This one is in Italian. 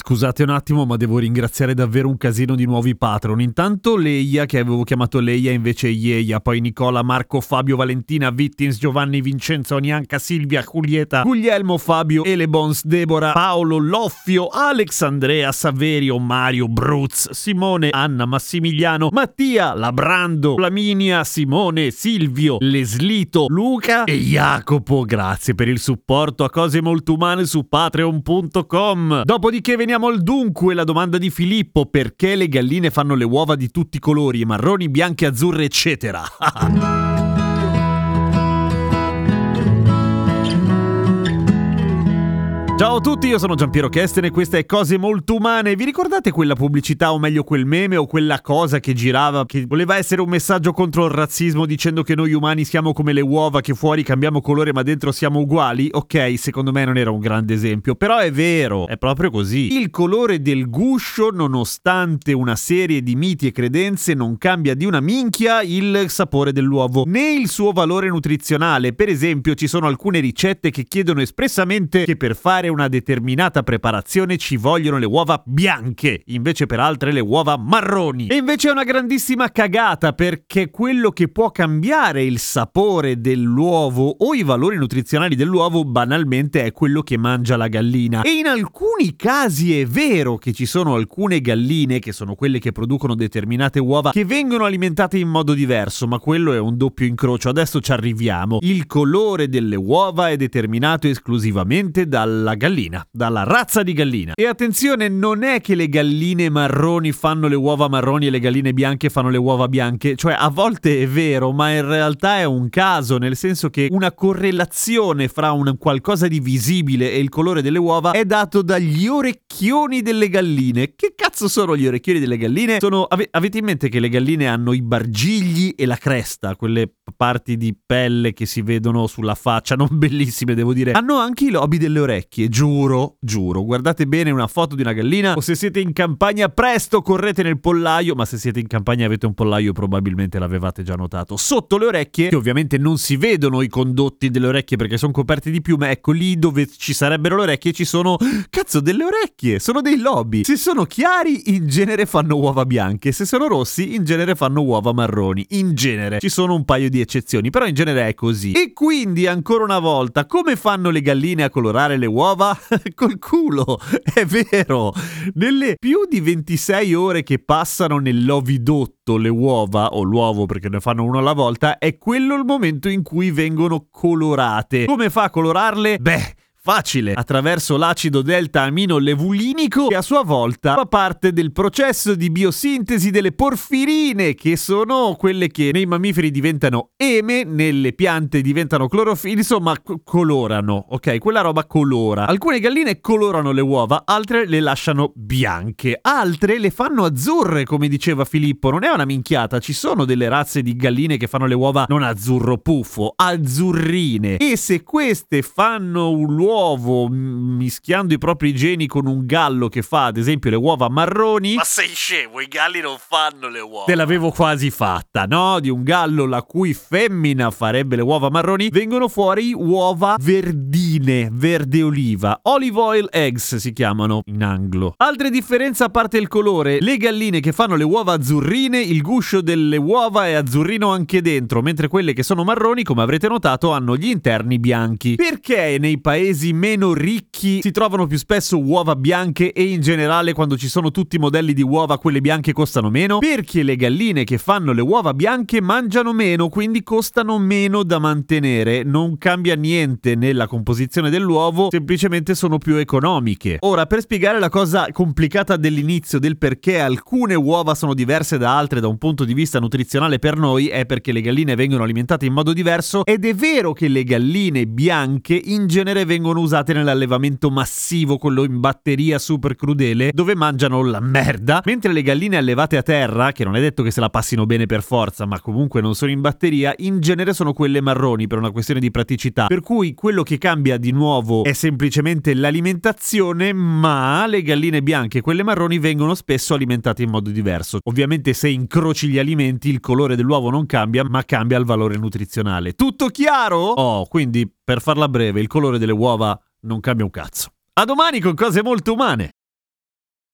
Scusate un attimo, ma devo ringraziare davvero un casino di nuovi patron. Intanto Leia, che avevo chiamato Leia invece Ieia, poi Nicola, Marco, Fabio, Valentina, Vittins, Giovanni, Vincenzo, Nianca, Silvia, Julieta, Guglielmo, Fabio, Elebons, Debora, Paolo, Loffio, Alex, Andrea, Saverio, Mario, Bruz, Simone, Anna, Massimiliano, Mattia, Labrando, Flaminia, Simone, Silvio, Leslito, Luca e Jacopo. Grazie per il supporto a cose molto umane su patreon.com. Dopodiché veniamo al dunque, la domanda di Filippo, perché le galline fanno le uova di tutti i colori, marroni, bianche, azzurre, eccetera? Ciao a tutti, io sono Giampiero Kesten e questa è Cose Molto Umane. Vi ricordate quella pubblicità o meglio quel meme o quella cosa che girava che voleva essere un messaggio contro il razzismo dicendo che noi umani siamo come le uova che fuori cambiamo colore ma dentro siamo uguali? Ok, secondo me non era un grande esempio, però è vero, è proprio così. Il colore del guscio, nonostante una serie di miti e credenze, non cambia di una minchia il sapore dell'uovo né il suo valore nutrizionale. Per esempio, ci sono alcune ricette che chiedono espressamente che per fare una determinata preparazione ci vogliono le uova bianche, invece per altre le uova marroni. E invece è una grandissima cagata perché quello che può cambiare il sapore dell'uovo o i valori nutrizionali dell'uovo banalmente è quello che mangia la gallina. E in alcuni casi è vero che ci sono alcune galline, che sono quelle che producono determinate uova, che vengono alimentate in modo diverso, ma quello è un doppio incrocio. Adesso ci arriviamo. Il colore delle uova è determinato esclusivamente dalla gallina, dalla razza di gallina. E attenzione, non è che le galline marroni fanno le uova marroni e le galline bianche fanno le uova bianche, cioè a volte è vero, ma in realtà è un caso, nel senso che una correlazione fra un qualcosa di visibile e il colore delle uova è dato dagli orecchioni delle galline. Che cazzo sono gli orecchioni delle galline? Sono, ave, avete in mente che le galline hanno i bargigli e la cresta, quelle parti di pelle che si vedono sulla faccia, non bellissime devo dire. Hanno anche i lobi delle orecchie giuro, giuro, guardate bene una foto di una gallina o se siete in campagna presto correte nel pollaio, ma se siete in campagna e avete un pollaio probabilmente l'avevate già notato. Sotto le orecchie, che ovviamente non si vedono i condotti delle orecchie perché sono coperti di piume, ecco lì dove ci sarebbero le orecchie ci sono, cazzo, delle orecchie, sono dei lobi. Se sono chiari in genere fanno uova bianche, se sono rossi in genere fanno uova marroni, in genere. Ci sono un paio di eccezioni, però in genere è così. E quindi ancora una volta, come fanno le galline a colorare le uova? Uova col culo, è vero. Nelle più di 26 ore che passano nell'ovidotto le uova, o l'uovo perché ne fanno uno alla volta, è quello il momento in cui vengono colorate. Come fa a colorarle? Beh facile attraverso l'acido delta-amino levulinico che a sua volta fa parte del processo di biosintesi delle porfirine che sono quelle che nei mammiferi diventano eme, nelle piante diventano clorofile, insomma c- colorano, ok? Quella roba colora. Alcune galline colorano le uova, altre le lasciano bianche, altre le fanno azzurre come diceva Filippo, non è una minchiata, ci sono delle razze di galline che fanno le uova non azzurro puffo, azzurrine e se queste fanno un uovo uovo mischiando i propri geni con un gallo che fa ad esempio le uova marroni. Ma sei scemo, i galli non fanno le uova. Te l'avevo quasi fatta, no? Di un gallo la cui femmina farebbe le uova marroni, vengono fuori uova verdine, verde oliva. Olive oil eggs si chiamano in anglo. Altre differenze a parte il colore, le galline che fanno le uova azzurrine, il guscio delle uova è azzurrino anche dentro, mentre quelle che sono marroni, come avrete notato, hanno gli interni bianchi. Perché nei paesi paesi meno ricchi si trovano più spesso uova bianche e in generale quando ci sono tutti i modelli di uova quelle bianche costano meno? Perché le galline che fanno le uova bianche mangiano meno, quindi costano meno da mantenere. Non cambia niente nella composizione dell'uovo, semplicemente sono più economiche. Ora, per spiegare la cosa complicata dell'inizio del perché alcune uova sono diverse da altre da un punto di vista nutrizionale per noi, è perché le galline vengono alimentate in modo diverso ed è vero che le galline bianche in genere vengono usate nell'allevamento massivo, quello in batteria super crudele, dove mangiano la merda, mentre le galline allevate a terra, che non è detto che se la passino bene per forza, ma comunque non sono in batteria, in genere sono quelle marroni per una questione di praticità. Per cui quello che cambia di nuovo è semplicemente l'alimentazione, ma le galline bianche e quelle marroni vengono spesso alimentate in modo diverso. Ovviamente se incroci gli alimenti il colore dell'uovo non cambia, ma cambia il valore nutrizionale. Tutto chiaro? Oh, quindi per farla breve, il colore delle uova non cambia un cazzo. A domani con cose molto umane.